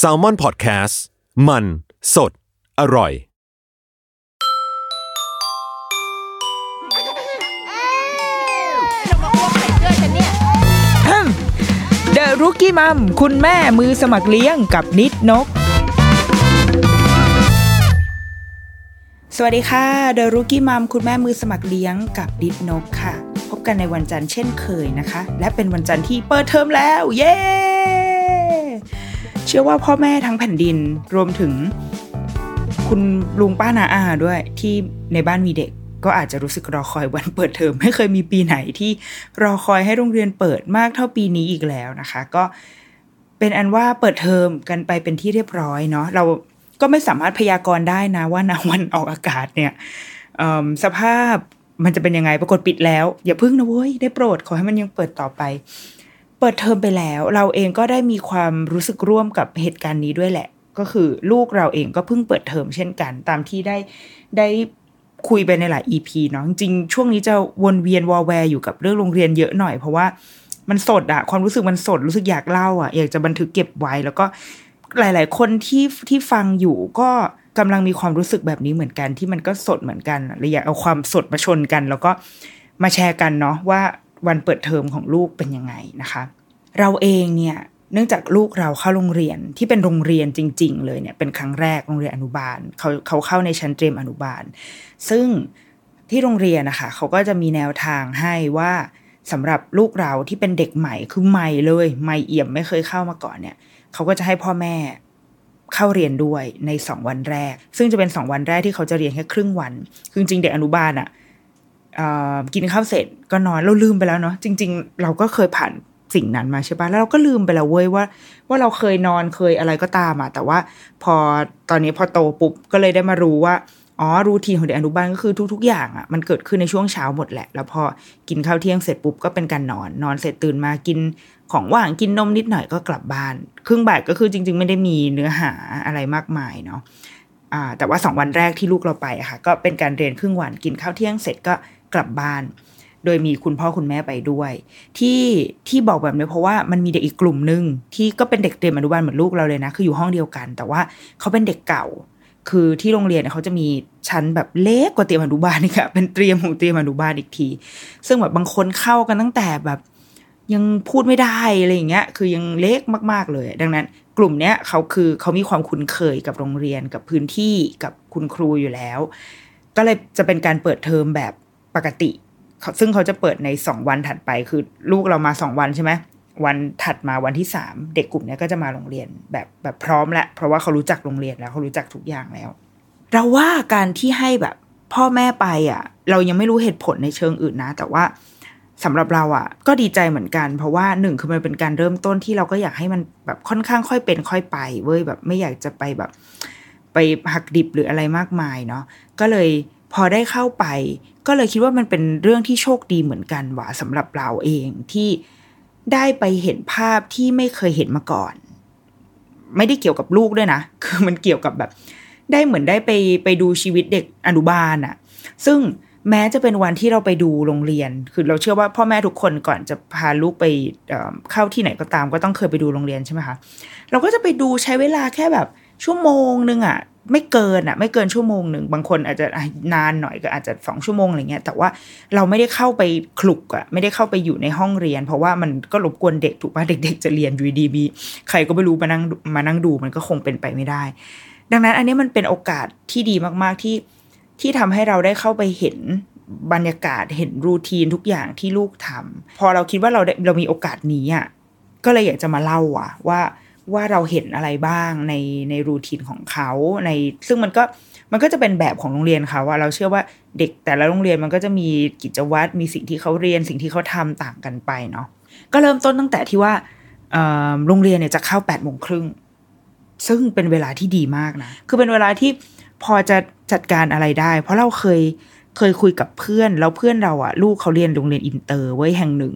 s a l ม o n PODCAST มัน สด อร่อยเดอะรุกี้มัมคุณแม่มือสมัครเลี้ยงกับนิดนก สวัสดีค่ะเดอะรุกี้มัมคุณแม่มือสมัครเลี้ยงกับนิดนกค่ะ พบกันในวันจันทร์เช่นเคยนะคะ และเป็นวันจันทร์ที่เปิดเทอมแล้ว เย้ ชื่อว่าพ่อแม่ทั้งแผ่นดินรวมถึง คุณลุงป้านาอาด้วยที่ในบ้านมีเด็กก็อาจจะรู้สึกรอคอยวันเปิดเทอมไม่เคยมีปีไหนที่รอคอยให้โรงเรียนเปิดมากเท่าปีนี้อีกแล้วนะคะ ก็เป็นอันว่าเปิดเทอมกันไปเป็นที่เรียบร้อยเนาะเราก็ไม่สามารถพยากรณ์ได้นะว่าณวันออกอากาศเนี่ยสภาพมันจะเป็นยังไงปรากฏปิดแล้ว อย่าพึ่งนะเว้ยได้โปรดขอให้มันยังเปิดต่อไป เปิดเทอมไปแล้ว เราเองก็ได้มีความรู้สึกร่วมกับเหตุการณ์นี้ด้วยแหละ ก็คือลูกเราเองก็เพิ่งเปิดเทอมเช่นกัน ตามที่ได้ได้คุยไปในหลาย EP เนาะจริงช่วงนี้จะวนเวียนวอลแวร์อยู่กับเรื่องโรงเรียนเยอะหน่อย เพราะว่ามันสดอะความรู้สึกมันสดรู้สึกอยากเล่าอะอยากจะบันทึกเก็บไว้ แล้วก็หลาย ๆ คนที่ที่ฟังอยู่ก็กำลังมีความรู้สึกแบบนี้เหมือนกันที่มันก็สดเหมือนกันเลยอยากเอาความสดมาชนกัน แล้วก็มาแชร์กันเนาะว่าวันเปิดเทอมของลูกเป็นยังไงนะคะ เราเองเนี่ยเนื่องจากลูกเราเข้าโรงเรียนที่เป็นโรงเรียนจริง ๆ เลยเนี่ยเป็นครั้งแรกโรงเรียนอนุบาลเขาเขาเข้าในชั้นเตรียมอนุบาล ซึ่งที่โรงเรียนนะคะเขาก็จะมีแนวทางให้ว่าสำหรับลูกเราที่เป็นเด็กใหม่คือใหม่เลยใหม่เอี่ยมไม่เคยเข้ามาก่อนเนี่ยเขาก็จะให้พ่อแม่เข้าเรียนด้วยในสองวันแรก ซึ่งจะเป็นสองวันแรกที่เขาจะเรียนแค่ครึ่งวันคือจริงๆเด็กอนุบาลอะเอ่อกินข้าวเสร็จก็นอนเราลืมไปแล้วเนาะจริง ๆ เราก็เคยผ่าน สิ่งนั้นมาใช่ปะแล้วเราก็ลืมไปแล้วเว้ยว่า ว่าเราเคยนอนเคยอะไรก็ตามอะแต่ว่าพอตอนนี้พอโตปุ๊บก็เลยได้มารู้ว่าอ๋อรูทีนของเด็กอนุบาลก็คือทุก ๆ อย่างอะมันเกิดขึ้นในช่วงเช้าหมดแหละ แล้วพอกินข้าวเที่ยงเสร็จปุ๊บก็เป็นการนอน นอนเสร็จตื่นมากินของว่างกินนมนิดหน่อยก็กลับบ้าน ครึ่งบ่ายก็คือจริง ๆ ไม่ได้มีเนื้อหาอะไรมากมายเนาะอ่าแต่ว่าสองวันแรกที่ลูกเราไปอะค่ะ ก็เป็นการเรียนครึ่งวันกินข้าวเที่ยงเสร็จก็กลับบ้าน โดยมีคุณพ่อคุณแม่ไปด้วย ที่ที่บอกแบบนี้เพราะว่ามันมีเด็กอีกกลุ่มหนึ่งที่ก็เป็นเด็กเตรียมอนุบาลเหมือนลูกเราเลยนะ คืออยู่ห้องเดียวกัน แต่ว่าเขาเป็นเด็กเก่า คือที่โรงเรียนเนี่ยเขาจะมีชั้นแบบเล็กกว่าเตรียมอนุบาลนี่ค่ะเป็นเตรียมของเตรียมอนุบาลอีกที ซึ่งแบบบางคนเข้ากันตั้งแต่แบบยังพูดไม่ได้อะไรอย่างเงี้ย คือยังเล็กมากๆเลย ดังนั้น กลุ่มเนี้ยเขาคือเขามีความคุ้นเคยกับโรงเรียนกับพื้นที่กับคุณครูอยู่แล้ว ก็เลยจะเป็นการเปิดเทอมแบบปกติ ซึ่งเขาจะเปิดในสองวันถัดไป คือลูกเรามาสองวันใช่ไหมวันถัดมาวันที่สามเด็กกลุ่มนี้ก็จะมาโรงเรียนแบบแบบพร้อมแล้วเพราะว่าเขารู้จักโรงเรียนแล้วเขารู้จักทุกอย่างแล้ว เราว่าการที่ให้แบบพ่อแม่ไปอะ เรายังไม่รู้เหตุผลในเชิงอื่นนะ แต่ว่าสำหรับเราอะ ก็ดีใจเหมือนกัน เพราะว่าหนึ่งคือมันเป็นการเริ่มต้นที่เราก็อยากให้มันแบบค่อนข้างค่อยเป็นค่อยไปเว้ยแบบไม่อยากจะไปแบบ ไปหักดิบหรืออะไรมากมายเนาะก็เลย พอได้เข้าไป ก็เลยคิดว่ามันเป็นเรื่องที่โชคดีเหมือนกันว่ะสำหรับเราเองที่ได้ไปเห็นภาพที่ไม่เคยเห็นมาก่อน ไม่ได้เกี่ยวกับลูกด้วยนะ คือมันเกี่ยวกับแบบ ได้เหมือนได้ไปไปดูชีวิตเด็กอนุบาลอะซึ่งแม้จะเป็นวันที่เราไปดูโรงเรียน คือเราเชื่อว่าพ่อแม่ทุกคนก่อนจะพาลูกไปเอ่อเข้าที่ไหนก็ตาม ก็ต้องเคยไปดูโรงเรียนใช่ไหมคะ เราก็จะไปดูใช้เวลาแค่แบบ ชั่วโมงหนึ่งอะไม่เกินอะไม่เกินชั่วโมงหนึ่งบางคนอาจจะนานหน่อยก็อาจจะสองชั่วโมงอะไรเงี้ยแต่ว่าเราไม่ได้เข้าไปคลุกอะไม่ได้เข้าไปอยู่ในห้องเรียน เพราะว่ามันก็รบกวนเด็กถูกป่ะเด็ก ๆ จะเรียนอยู่ดีมีใครก็ไม่รู้มานั่งมานั่งดูมันก็คงเป็นไปไม่ได้ ดังนั้นอันนี้มันเป็นโอกาสที่ดีมากๆที่ที่ทำให้เราได้เข้าไปเห็นบรรยากาศเห็นรูทีนทุกอย่างที่ลูกทำพอเราคิดว่าเราได้เรามีโอกาสนี้อะก็เลยอยากจะมาเล่าอะว่า ว่าเราเห็นอะไรบ้างในในรูทีนของเขาในซึ่งมันก็มันก็จะเป็นแบบของโรงเรียนเขาว่าเราเชื่อว่าเด็กแต่ละโรงเรียนมันก็จะมีกิจวัตรมีสิ่งที่เขาเรียนสิ่งที่เขาทำต่างกันไปเนาะก็เริ่มต้นตั้งแต่ที่ว่าโรงเรียนเนี่ยจะเข้าแปดโมงครึ่งซึ่งเป็นเวลาที่ดีมากนะคือเป็นเวลาที่พอจะจัดการอะไรได้ เพราะเราเคยเคยคุยกับเพื่อนแล้วเพื่อนเราอะลูกเขาเรียนโรงเรียนอินเตอร์เว้ยแห่งหนึ่ง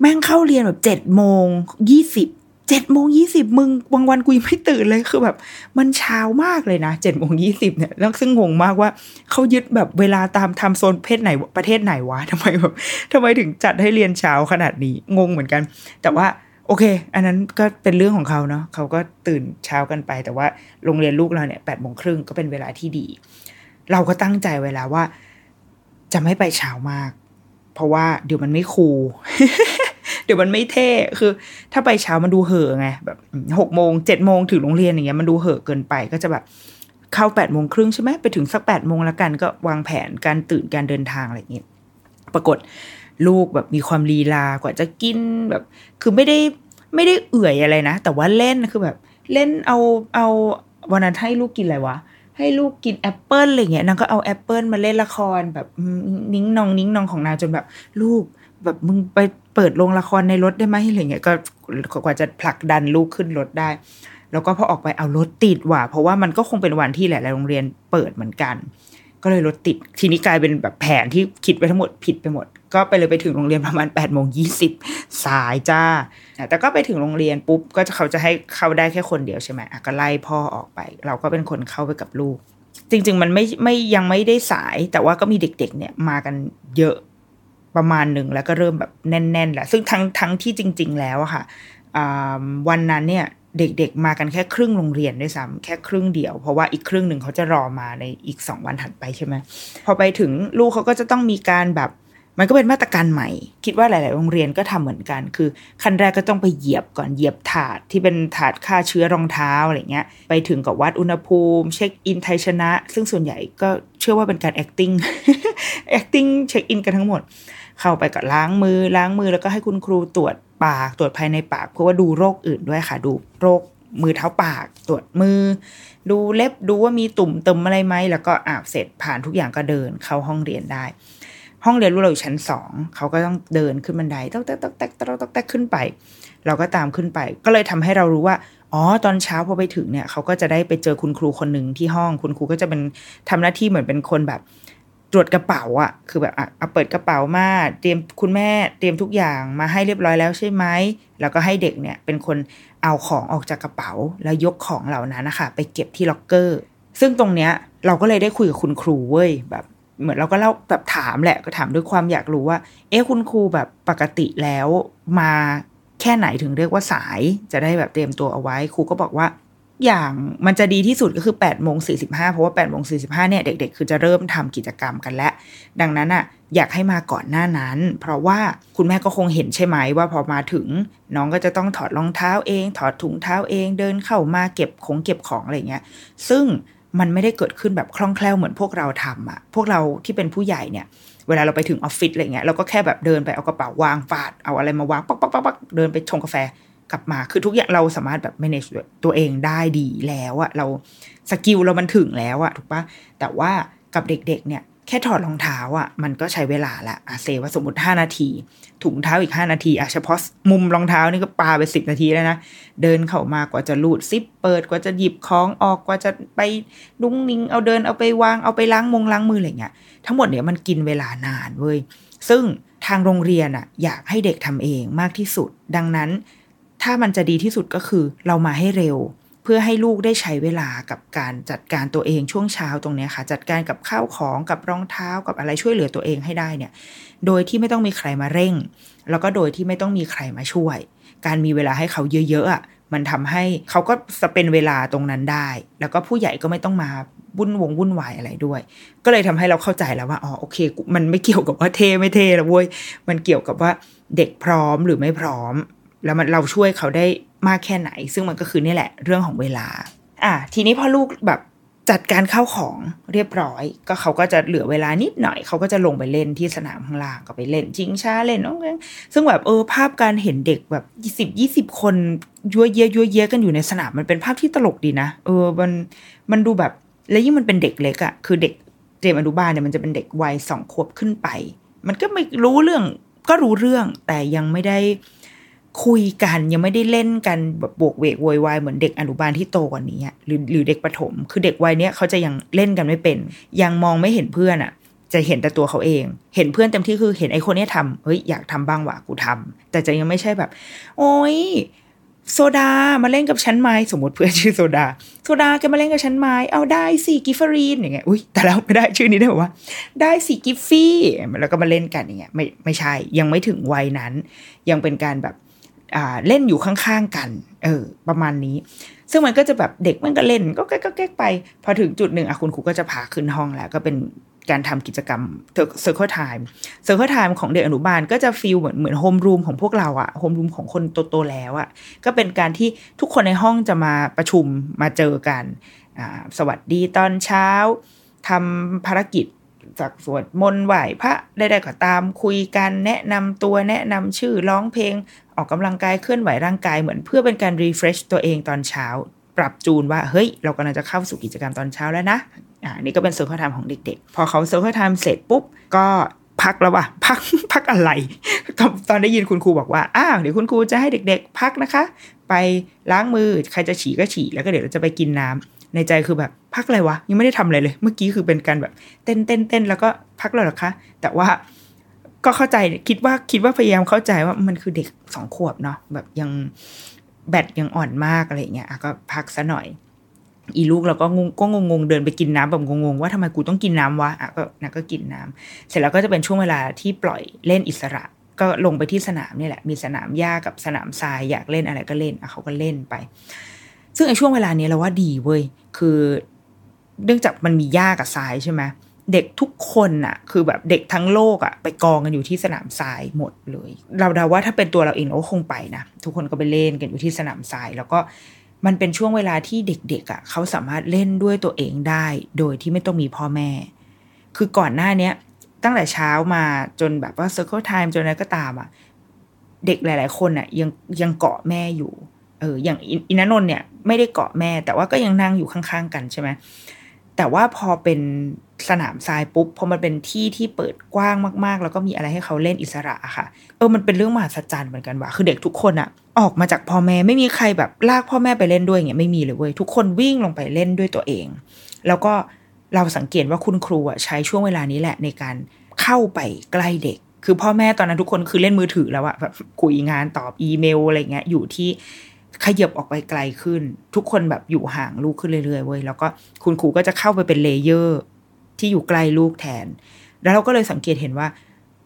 แม่งเข้าเรียนแบบเจ็ดโมงยี่สิบ เจ็ดโมงยี่สิบมึงบางวันกูยังไม่ตื่นเลยคือแบบ มันเช้ามากเลยนะเจ็ดโมงยี่สิบเนี่ยแล้วซึ่งงงมากว่าเขายึดแบบเวลาตาม time zone ประเทศไหนประเทศไหนวะทำไมแบบทำไมถึงจัดให้เรียนเช้าขนาดนี้งงเหมือนกัน แต่ว่าโอเค อันนั้นก็เป็นเรื่องของเขาเนาะเขาก็ตื่นเช้ากันไป แต่ว่าโรงเรียนลูกเราเนี่ยแปดโมงครึ่งก็เป็นเวลาที่ดี เราก็ตั้งใจไว้แล้วว่า จะไม่ไปเช้ามาก เพราะว่าเดี๋ยวมันไม่คูล เดี๋ยวมันไม่เท่คือ ถ้าไปเช้ามันดูเห่อไงแบบหกโมงเจ็ดโมงถึงโรงเรียนอย่างเงี้ยมันดูเห่อเกินไปก็จะแบบเข้าแปดโมงครึ่งใช่ไหมไปถึงสักแปดโมงแล้วกันก็วางแผนการตื่นการเดินทางอะไรอย่างเงี้ยปรากฏลูกแบบมีความลีลากว่าจะกินแบบ คือไม่ได้ไม่ได้เอื่อยอะไรนะ แต่ว่าเล่นคือแบบ เล่นเอาเอาวันนั้นให้ลูกกินอะไรวะให้ลูกกินแอปเปิลอะไรเงี้ยนางก็เอาแอปเปิลมาเล่นละครแบบนิ้งนองนิ้งนองของนางจนแบบ ลูกแบบมึงไป เปิดโรงละครในรถได้ไหมอะไรเงี้ยก็กว่าจะผลักดันลูกขึ้นรถได้ แล้วก็พอออกไปเอารถติดว่ะเพราะว่ามันก็คงเป็นวันที่หลายๆโรงเรียนเปิดเหมือนกัน ก็เลยรถติดทีนี้กลายเป็นแบบแผนที่คิดไปทั้งหมดผิดไปหมด ก็ไปเลยไปถึงโรงเรียนประมาณ8ปดโมงยีสายจ้า แต่ก็ไปถึงโรงเรียนปุ๊บก็จะเขาจะให้เข้าได้แค่คนเดียวใช่ไหมก็ไล่พ่อออกไป เราก็เป็นคนเข้าไปกับลูกจริง ๆ มันไม่ไม่ยังไม่ได้สายแต่ว่าก็มีเด็ก ๆ เนี่ยมากันเยอะ ประมาณหนึ่งแล้วก็เริ่มแบบแน่นๆแหละซึ่งทั้งทั้งที่จริง ๆ แล้วค่ะวันนั้นเนี่ยเด็กๆ มากันแค่ครึ่งโรงเรียนด้วยซ้ำแค่ครึ่งเดียว เพราะว่าอีกครึ่งหนึ่งเขาจะรอมาในอีกสองวันถัดไปใช่ไหมพอไปถึงลูกเขาก็จะต้องมีการแบบมันก็เป็นมาตรการใหม่ คิดว่าหลาย ๆ โรงเรียนก็ทำเหมือนกัน คือขั้นแรกก็ต้องไปเหยียบก่อนเหยียบถาดที่เป็นถาดฆ่าเชื้อรองเท้าอะไรเงี้ย ไปถึงกับวัดอุณหภูมิ เช็คอินไทยชนะ ซึ่งส่วนใหญ่ก็เชื่อว่าเป็นการ acting acting เช็คอินกันทั้งหมด เข้าไปก็ล้างมือล้างมือแล้วก็ให้คุณครูตรวจปากตรวจภายในปาก เพื่อว่าดูโรคอื่นด้วยค่ะ ดูโรคมือเท้าปาก ตรวจมือ ดูเล็บดูว่ามีตุ่มเติมอะไรไหมแล้วก็อาบเสร็จผ่านทุกอย่างก็เดินเข้าห้องเรียนได้ ห้องเรียนรู้เราอยู่ชั้นสองเขาก็ต้องเดินขึ้นบันไดต๊อกแต๊กต๊อกแต๊กต๊อกแต๊กขึ้นไป เราก็ตามขึ้นไป ก็เลยทำให้เรารู้ว่าอ๋อตอนเช้าพอไปถึงเนี่ยเขาก็จะได้ไปเจอคุณครูคนหนึ่งที่ห้องคุณครูก็จะเป็นทำหน้าที่เหมือนเป็นคนแบบ ตรวจกระเป๋าอะคือแบบอะเปิดกระเป๋ามาเตรียมคุณแม่เตรียมทุกอย่างมาให้เรียบร้อยแล้วใช่ไหมแล้วก็ให้เด็กเนี่ยเป็นคนเอาของออกจากกระเป๋า แล้วยกของเหล่านั้นนะคะไปเก็บที่ล็อกเกอร์ ซึ่งตรงเนี้ยเราก็เลยได้คุยกับคุณครูเว้ยแบบเหมือนเราก็เล่าแบบถามแหละก็ถามด้วยความอยากรู้ว่า เอ๊ะคุณครูแบบปกติแล้วมาแค่ไหนถึงเรียกว่าสายจะได้แบบเตรียมตัวเอาไว้ ครูก็บอกว่า อย่างมันจะดีที่สุดก็คือ8ปดโมงสีเพราะว่า8ปดโมงสีเนี่ยเด็ก ๆ คือจะเริ่มทำกิจกรรมกันแล้ว ดังนั้นอะอยากให้มาก่อนหน้านั้น เพราะว่าคุณแม่ก็คงเห็นใช่ไหมว่าพอมาถึง น้องก็จะต้องถอดรองเท้าเอง ถอดถุงเท้าเองเดินเข้ามาเก็บของเก็บของอะไรเงี้ย ซึ่งมันไม่ได้เกิดขึ้นแบบคล่องแคล่วเหมือนพวกเราทำอะพวกเราที่เป็นผู้ใหญ่เนี่ย เวลาเราไปถึงออฟฟิศอะไรเงี้ยเราก็แค่แบบเดินไปเอากระเป๋าวางฟาดเอาอะไรมาวางปักปักปักปักเดินไปชงกาแฟ กลับมาคือทุกอย่างเราสามารถแบบ manage ตัวเองได้ดีแล้วอะเรา skill เรามันถึงแล้วอะถูกปะแต่ว่ากับเด็ก ๆ เนี่ย แค่ถอดรองเท้าอะมันก็ใช้เวลาละอะ say ว่าสมมติห้านาที ถุงเท้าอีกห้านาทีอะเฉพาะมุมรองเท้านี่ก็ปาไปสิบนาทีแล้วนะ เดินเข้ามากว่าจะรูดซิปเปิดกว่าจะหยิบของออกกว่าจะไปดุ้งนิงเอาเดินเอาไปวางเอาไปล้างมงล้างมืออะไรเงี้ยทั้งหมดเนี่ยมันกินเวลานานเว้ยซึ่งทางโรงเรียนอะอยากให้เด็กทำเองมากที่สุด ดังนั้น ถ้ามันจะดีที่สุดก็คือเรามาให้เร็ว เพื่อให้ลูกได้ใช้เวลากับการจัดการตัวเองช่วงเช้าตรงนี้ค่ะ จัดการกับข้าวของกับรองเท้ากับอะไรช่วยเหลือตัวเองให้ได้เนี่ย โดยที่ไม่ต้องมีใครมาเร่ง แล้วก็โดยที่ไม่ต้องมีใครมาช่วย การมีเวลาให้เขาเยอะๆอะมันทำให้เขาก็จะเป็นเวลาตรงนั้นได้ แล้วก็ผู้ใหญ่ก็ไม่ต้องมาวุ่นวงวุ่นวายอะไรด้วย ก็เลยทำให้เราเข้าใจแล้วว่าอ๋อโอเค มันไม่เกี่ยวกับว่าเทไม่เทแล้วเว้ยมันเกี่ยวกับว่าเด็กพร้อมหรือไม่พร้อม แล้วมันเราช่วยเขาได้มากแค่ไหน ซึ่งมันก็คือนี่แหละเรื่องของเวลา อะทีนี้พอลูกแบบจัดการเข้าของเรียบร้อย ก็เขาก็จะเหลือเวลานิดหน่อย เขาก็จะลงไปเล่นที่สนามข้างล่างก็ไปเล่นจิงช้าเล่นน้องซึ่งแบบเออภาพการเห็นเด็กแบบยี่สิบยี่สิบคนยั่วเยะยั่วเยะกันอยู่ในสนามมันเป็นภาพที่ตลกดีนะเออมันมันดูแบบแล้วยิ่งมันเป็นเด็กเล็กอะ่ะคือเด็กเตรียมอนุบาลเนี่ยมันจะเป็นเด็กวัยสองขวบขึ้นไป มันก็ไม่รู้เรื่องก็รู้เรื่องแต่ยังไม่ได้ คุยกันยังไม่ได้เล่นกันแบบบวกเวกโวยวายเหมือนเด็กอนุบาลที่โตกว่านี้หรือหรือเด็กประถม คือเด็กวัยเนี้ยเขาจะยังเล่นกันไม่เป็น ยังมองไม่เห็นเพื่อนอะ่ะจะเห็นแต่ตัวเขาเอง เห็นเพื่อนเต็มที่คือเห็นไอ้คนนี้ทำเฮ้ยอยากทำบ้างว่ะกูทำแต่จะยังไม่ใช่แบบ โอ้ยโซดามาเล่นกับฉันไหมสมมติเพื่อนชื่อโซดา โซดาแกมาเล่นกับฉันไหมเอาได้สิกิฟฟรีนอย่างเงี้ยอุ้ยแต่แล้วไม่ได้ชื่อนี้ได้บอกว่า ได้สิกิฟฟี่แล้วก็มาเล่นกันอย่างเงี้ยไม่ไม่ใช่ยังไม่ถึงวัยนั้น ยังเป็นการแบบ เล่นอยู่ข้างๆกัน เออ ประมาณนี้ ซึ่งมันก็จะแบบเด็กมันก็เล่น ก็แก๊กก็แก๊กไป พอถึงจุดหนึ่งอะคุณครูก็จะพาขึ้นห้องแล้ว ก็เป็นการทำกิจกรรม circle time circle time ของเด็กอนุบาลก็จะ feel เหมือนเหมือนโฮมรูมของพวกเราอะโฮมรูมของคนโตๆแล้วอะก็เป็นการที่ทุกคนในห้องจะมาประชุมมาเจอกันสวัสดีตอนเช้าทำภารกิจ จากสวดมนต์ไหว้พระได้ๆก็ตามคุยกันแนะนำตัวแนะนำชื่อร้องเพลง ออกกำลังกายเคลื่อนไหวร่างกายเหมือนเพื่อเป็นการ refresh ตัวเองตอนเช้า ปรับจูนว่า เฮ้ย เรากำลังจะเข้าสู่กิจกรรมตอนเช้าแล้วนะอ่านี่ก็เป็น circle time ของเด็กๆ พอเขา circle time เสร็จปุ๊บ ก็พักแล้วว่ะพักพักอะไร ตอนได้ยินคุณครูบอกว่าอ้าวเดี๋ยวคุณครูจะให้เด็ก ๆ พักนะคะ ไปล้างมือใครจะฉี่ก็ฉี่แล้วก็เดี๋ยวเราจะไปกินน้ำในใจคือแบบ พักอะไรวะยังไม่ได้ทำอะไรเลย เมื่อกี้คือเป็นการแบบเต้นเต้นเต้นแล้วก็พักแล้วหรอคะ แต่ว่าก็เข้าใจคิดว่าคิดว่าพยายามเข้าใจว่ามันคือเด็กสองขวบเนาะแบบยังแบตยังอ่อนมากอะไรเงี้ยก็พักซะหน่อย อีลูกเราก็งงก็งงงเดินไปกินน้ำแบบงงๆว่าทำไมกูต้องกินน้ำวะอะก็นะก็กินน้ำเสร็จแล้วก็จะเป็นช่วงเวลาที่ปล่อยเล่นอิสระ ก็ลงไปที่สนามนี่แหละ มีสนามหญ้ากับสนามทรายอยากเล่นอะไรก็เล่นอะเขาก็เล่นไป ซึ่งไอ้ช่วงเวลานี้เราว่าดีเว้ยคือ เนื่องจากมันมีหญ้ากับทรายใช่ไหมเด็กทุกคนน่ะคือแบบเด็กทั้งโลกอะไปกองกันอยู่ที่สนามทรายหมดเลย เราเดาว่าถ้าเป็นตัวเราเองเราก็คงไปนะทุกคนก็ไปเล่นกันอยู่ที่สนามทราย แล้วก็มันเป็นช่วงเวลาที่เด็กๆอะเขาสามารถเล่นด้วยตัวเองได้ โดยที่ไม่ต้องมีพ่อแม่ คือก่อนหน้าเนี้ยตั้งแต่เช้ามาจนแบบว่า circle time จนอะไรก็ตามอะเด็กหลาย ๆ คนอะยังยังเกาะแม่อยู่เอออย่างอินนนท์เนี่ยไม่ได้เกาะแม่แต่ว่าก็ยังนั่งอยู่ข้างๆ กันใช่ไหม แต่ว่าพอเป็นสนามทรายปุ๊บพอมันเป็นที่ที่เปิดกว้างมาก ๆ แล้วก็มีอะไรให้เขาเล่นอิสระค่ะ เออมันเป็นเรื่องมหัศจรรย์เหมือนกันว่ะคือเด็กทุกคนอะออกมาจากพ่อแม่ไม่มีใครแบบลากพ่อแม่ไปเล่นด้วยเงี้ยไม่มีเลยเว้ยทุกคนวิ่งลงไปเล่นด้วยตัวเอง แล้วก็เราสังเกตว่าคุณครูอะใช้ช่วงเวลานี้แหละในการเข้าไปใกล้เด็ก คือพ่อแม่ตอนนั้นทุกคนคือเล่นมือถือแล้วอะแบบคุยงานตอบอีเมลอะไรเงี้ยอยู่ที่ ขยับออกไปไกลขึ้น ทุกคนแบบอยู่ห่างลูกขึ้นเรื่อยๆเว้ยแล้วก็คุณครูก็จะเข้าไปเป็นเลเยอร์ ที่อยู่ใกล้ลูกแทน แล้วเราก็เลยสังเกตเห็นว่า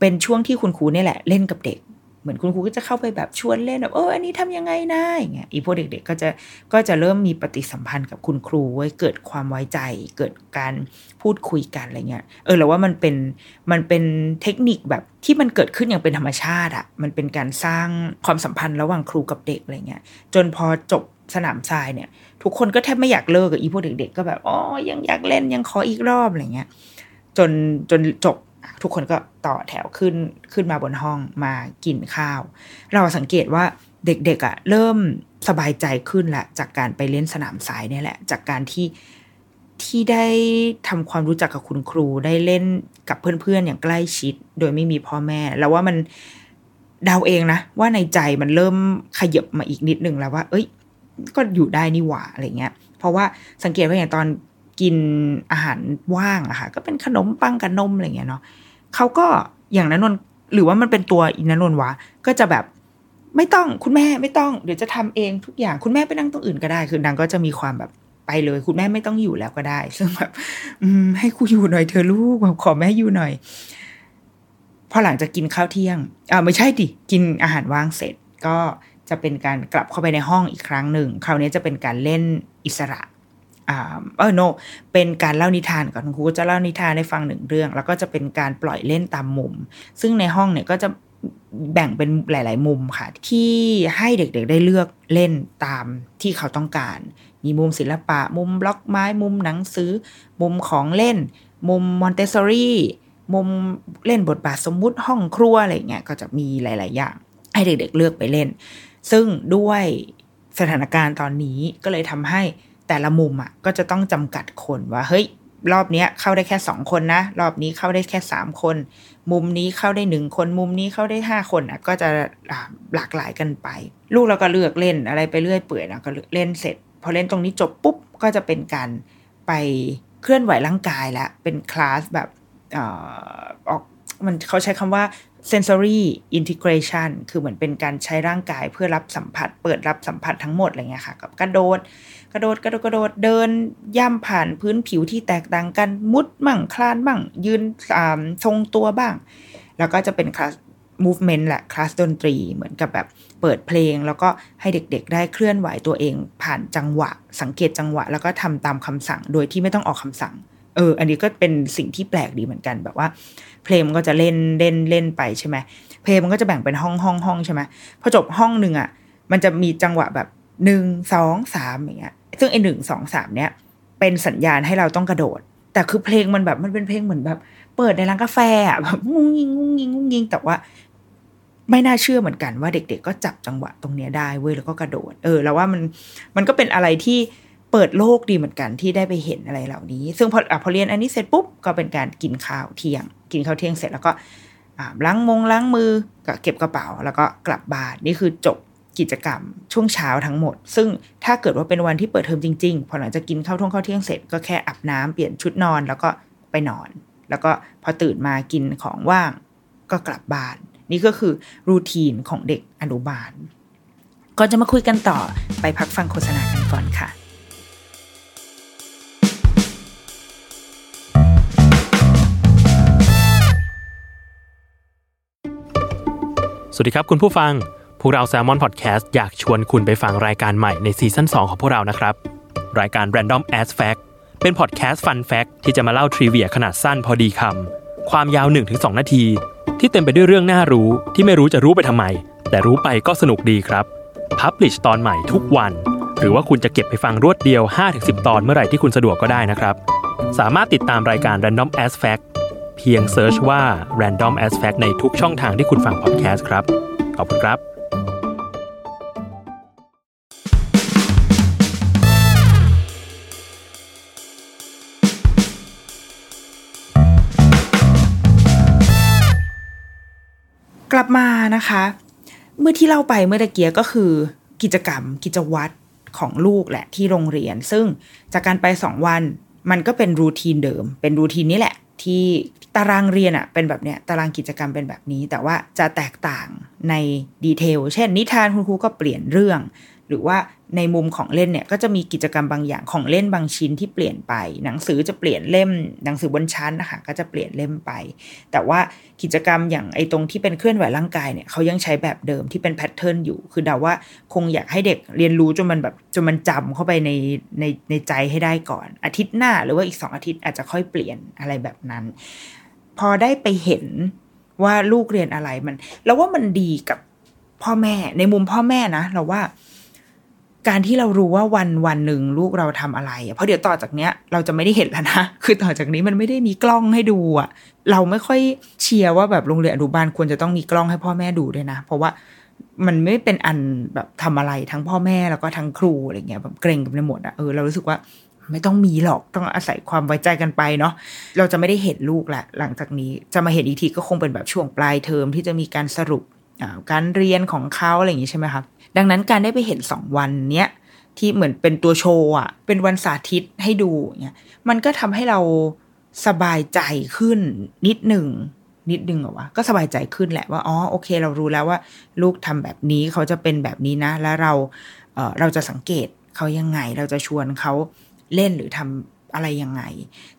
เป็นช่วงที่คุณครูนี่แหละเล่นกับเด็ก เหมือนคุณครูก็จะเข้าไปแบบชวนเล่นแบบเอออันนี้ทำยังไงนะอย่างเงี้ยอีพวกเด็กๆก็จะก็จะเริ่มมีปฏิสัมพันธ์กับคุณครูไว้ยเกิดความไว้ใจ เกิดการ พูดคุยกันอะไรเงี้ยเออเราว่ามันเป็นมันเป็นเทคนิคแบบที่มันเกิดขึ้นอย่างเป็นธรรมชาติอะมันเป็นการสร้างความสัมพันธ์ระหว่างครูกับเด็กอะไรเงี้ยจนพอจบสนามทรายเนี่ย ทุกคนก็แทบไม่อยากเลิกกับอีพวกเด็กๆก็แบบอ๋อยังอยากเล่นยังขออีกรอบอะไรเงี้ยจนจนจบทุกคนก็ต่อแถวขึ้นขึ้นมาบนห้องมากินข้าว เราสังเกตว่าเด็กๆอะ่ะเริ่มสบายใจขึ้นละจากการไปเล่นสนามทรายเนี่ยแหละ จากการที่ ที่ได้ทำความรู้จักกับคุณครูได้เล่นกับเพื่อนๆอย่างใกล้ชิด โดยไม่มีพ่อแม่ แล้วว่ามันดาวเองนะว่าในใจมันเริ่มขยับมาอีกนิดนึงแล้วว่า เอ้ย ก็อยู่ได้นี่หว่าอะไรเงี้ย เพราะว่าสังเกตว่าอย่างตอนกินอาหารว่างอะค่ะ ก็เป็นขนมปังกับนมอะไรเงี้ยเนาะเขาก็อย่างนั้นนนหรือว่ามันเป็นตัวอินนนวะก็จะแบบไม่ต้องคุณแม่ไม่ต้อง เดี๋ยวจะทำเองทุกอย่างคุณแม่ไปนั่งตรงอื่นก็ได้ คือนางก็จะมีความแบบ ไปเลย คุณแม่ไม่ต้องอยู่แล้วก็ได้ซึ่งแบบให้กูอยู่หน่อยเธอลูกแบบขอแม่อยู่หน่อย พอหลังจากกินข้าวเที่ยงอ่าไม่ใช่ดิกินอาหารว่างเสร็จก็จะเป็นการกลับเข้าไปในห้องอีกครั้งหนึ่งคราวนี้จะเป็นการเล่นอิสระอ่าเออโน เป็นการเล่านิทานก่อนคุณครูก็จะเล่านิทานให้ฟังหนึ่งเรื่อง แล้วก็จะเป็นการปล่อยเล่นตามมุม ซึ่งในห้องเนี่ยก็จะแบ่งเป็นหลาย ๆ มุมค่ะ ที่ให้เด็ก ๆ ได้เลือกเล่นตามที่เขาต้องการ มีมุมศิลปะ มุมบล็อกไม้ มุมหนังสือ มุมของเล่น มุมมอนเตสซอรี่มุมเล่นบทบาทสมมุติห้องครัวอะไรเงี้ยก็จะมีหลาย ๆ อย่าง ให้เด็ก ๆ เลือกไปเล่น ซึ่งด้วยสถานการณ์ตอนนี้ก็เลยทำให้แต่ละมุมอะก็จะต้องจำกัดคนว่าเฮ้ยรอบนี้เข้าได้แค่สองคนนะ รอบนี้เข้าได้แค่สามคน มุมนี้เข้าได้หนึ่งคน มุมนี้เข้าได้ห้าคนอะก็จะหลากหลายกันไป ลูกเราก็เลือกเล่นอะไรไปเรื่อยเปื่อยนะก็เล่นเสร็จ อเล่นตรงนี้จบปุ๊บก็จะเป็นการไปเคลื่อนไหวร่างกายแล้วเป็นคลาสแบบออกมันเขาใช้คำว่า sensory integration คือเหมือนเป็นการใช้ร่างกายเพื่อรับสัมผัส เปิดรับสัมผัสทั้งหมดอะไรเงี้ยค่ะ กับกระโดด กระโดดกระโดดกระโดดเดินย่ำผ่านพื้นผิวที่แตกต่างกันมุดมั่งคลานบ้าง ยืนทรงตัวบ้าง แล้วก็จะเป็นคลาส movement แหละคลาสดนตรีเหมือนกับแบบ เปิดเพลง แล้วก็ให้เด็กๆ ได้เคลื่อนไหวตัวเอง ผ่านจังหวะ สังเกตจังหวะ แล้วก็ทำตามคำสั่งโดยที่ไม่ต้องออกคำสั่ง เออ อันนี้ก็เป็นสิ่งที่แปลกดีเหมือนกันแบบว่า เพลงมันก็จะเล่นเล่นเล่นไปใช่ไหมเพลงมันก็จะแบ่งเป็นห้องห้องห้องใช่ไหมพอจบห้องหนึ่งอะมันจะมีจังหวะแบบหนึ่งสองสามอย่างเงี้ยซึ่งไอหนึ่งสองสามเนี้ยเป็นสัญญาณให้เราต้องกระโดด แต่คือเพลงมันแบบมันเป็นเพลงเหมือนแบบ เปิดในร้านกาแฟอะแบบงุ้งยิงงุ้งยิงงุ้งยิงแต่ว่า ไม่น่าเชื่อเหมือนกันว่าเด็กๆ ก็จับจังหวะตรงเนี้ยได้เว้ยแล้วก็กระโดด เออ แล้วว่ามันมันก็เป็นอะไรที่เปิดโลกดีเหมือนกันที่ได้ไปเห็นอะไรเหล่านี้ ซึ่งพอพอเรียนอันนี้เสร็จปุ๊บก็เป็นการกินข้าวเที่ยง กินข้าวเที่ยงเสร็จแล้วก็ล้างมงล้างมือก็เก็บกระเป๋า แล้วก็กลับบ้านนี่คือจบกิจกรรมช่วงเช้าทั้งหมด ซึ่งถ้าเกิดว่าเป็นวันที่เปิดเทอมจริงๆ พอหลังจากกินข้าวท่งข้าวเที่ยงเสร็จก็แค่อาบน้ำเปลี่ยนชุดนอนแล้วก็ไปนอน แล้วก็พอตื่นมากินของว่างก็กลับบ้าน นี่ก็คือรูทีนของเด็กอนุบาลก่อนจะมาคุยกันต่อไปพักฟังโฆษณากันก่อนค่ะ สวัสดีครับคุณผู้ฟัง พวกเรา s ซ l m o n Podcast อยากชวนคุณไปฟังรายการใหม่ในซีซั่น2 ของพวกเรานะครับ รายการ Random As Fact เป็นพอดแคสต์ Fun Fact ที่จะมาเล่าทริเวียขนาดสั้นพอดีคำความยาว 1-2 นาที ที่เต็มไปด้วยเรื่องน่ารู้ที่ไม่รู้จะรู้ไปทำไม แต่รู้ไปก็สนุกดีครับพับลิชตอนใหม่ทุกวัน หรือว่าคุณจะเก็บไปฟังรวดเดียว 5-10 ตอนเมื่อไหร่ที่คุณสะดวกก็ได้นะครับ สามารถติดตามรายการ Random As Fact เพียงเซิร์ชว่า Random As Fact ในทุกช่องทางที่คุณฟังพอดแคสต์ครับ ขอบคุณครับ ลับมานะคะ เมื่อที่เล่าไปเมื่อตะเกียก็คือกิจกรรมกิจวัตรของลูกแหละที่โรงเรียน ซึ่งจากการไปสองวันมันก็เป็น routine เดิม เป็น routine นี้แหละ ที่ตารางเรียนอะเป็นแบบเนี้ยตารางกิจกรรมเป็นแบบนี้ แต่ว่าจะแตกต่างใน detail เช่น นิทานคุณครูก็เปลี่ยนเรื่อง หรือว่าในมุมของเล่นเนี่ยก็จะมีกิจกรรมบางอย่างของเล่นบางชิ้นที่เปลี่ยนไป หนังสือจะเปลี่ยนเล่ม หนังสือบนชั้นนะคะก็จะเปลี่ยนเล่มไป แต่ว่ากิจกรรมอย่างไอ้ตรงที่เป็นเคลื่อนไหวร่างกายเนี่ยเขายังใช้แบบเดิมที่เป็น pattern อยู่ คือเดาว่าคงอยากให้เด็กเรียนรู้จนมันแบบจนมันจำเข้าไปในในในใจให้ได้ก่อน อาทิตย์หน้าหรือว่าอีกสองอาทิตย์อาจจะค่อยเปลี่ยนอะไรแบบนั้น พอได้ไปเห็นว่าลูกเรียนอะไรมัน แล้วว่ามันดีกับพ่อแม่ในมุมพ่อแม่นะ เราว่า การที่เรารู้ว่าวันวันหนึ่งลูกเราทำอะไร เพราะเดี๋ยวต่อจากเนี้ยเราจะไม่ได้เห็นแล้วนะ คือต่อจากนี้มันไม่ได้มีกล้องให้ดูอะเราไม่ค่อยเชียร์ว่าแบบโรงเรียนอนุบาลควรจะต้องมีกล้องให้พ่อแม่ดูด้วยนะ เพราะว่ามันไม่เป็นอันแบบทำอะไรทั้งพ่อแม่แล้วก็ทั้งครูอะไรเงี้ยแบบเกรงกันไปหมดอะเออเรารู้สึกว่าไม่ต้องมีหรอกต้องอาศัยความไว้ใจกันไปเนาะเราจะไม่ได้เห็นลูกแหละหลังจากนี้จะมาเห็นอีกทีก็คงเป็นแบบช่วงปลายเทอมที่จะมีการสรุปการเรียนของเขาอะไรอย่างนี้ใช่ไหมครับ ดังนั้นการได้ไปเห็นสองวันเนี้ยที่เหมือนเป็นตัวโชว์อะ เป็นวันสาธิตให้ดูเนี่ยมันก็ทำให้เราสบายใจขึ้นนิดหนึ่งนิดนึงเหรอวะก็สบายใจขึ้นแหละว่าอ๋อโอเค เรารู้แล้วว่า ลูกทำแบบนี้เขาจะเป็นแบบนี้นะ แล้วเราเออเราจะสังเกตเขายังไง เราจะชวนเขาเล่นหรือทำอะไรยังไง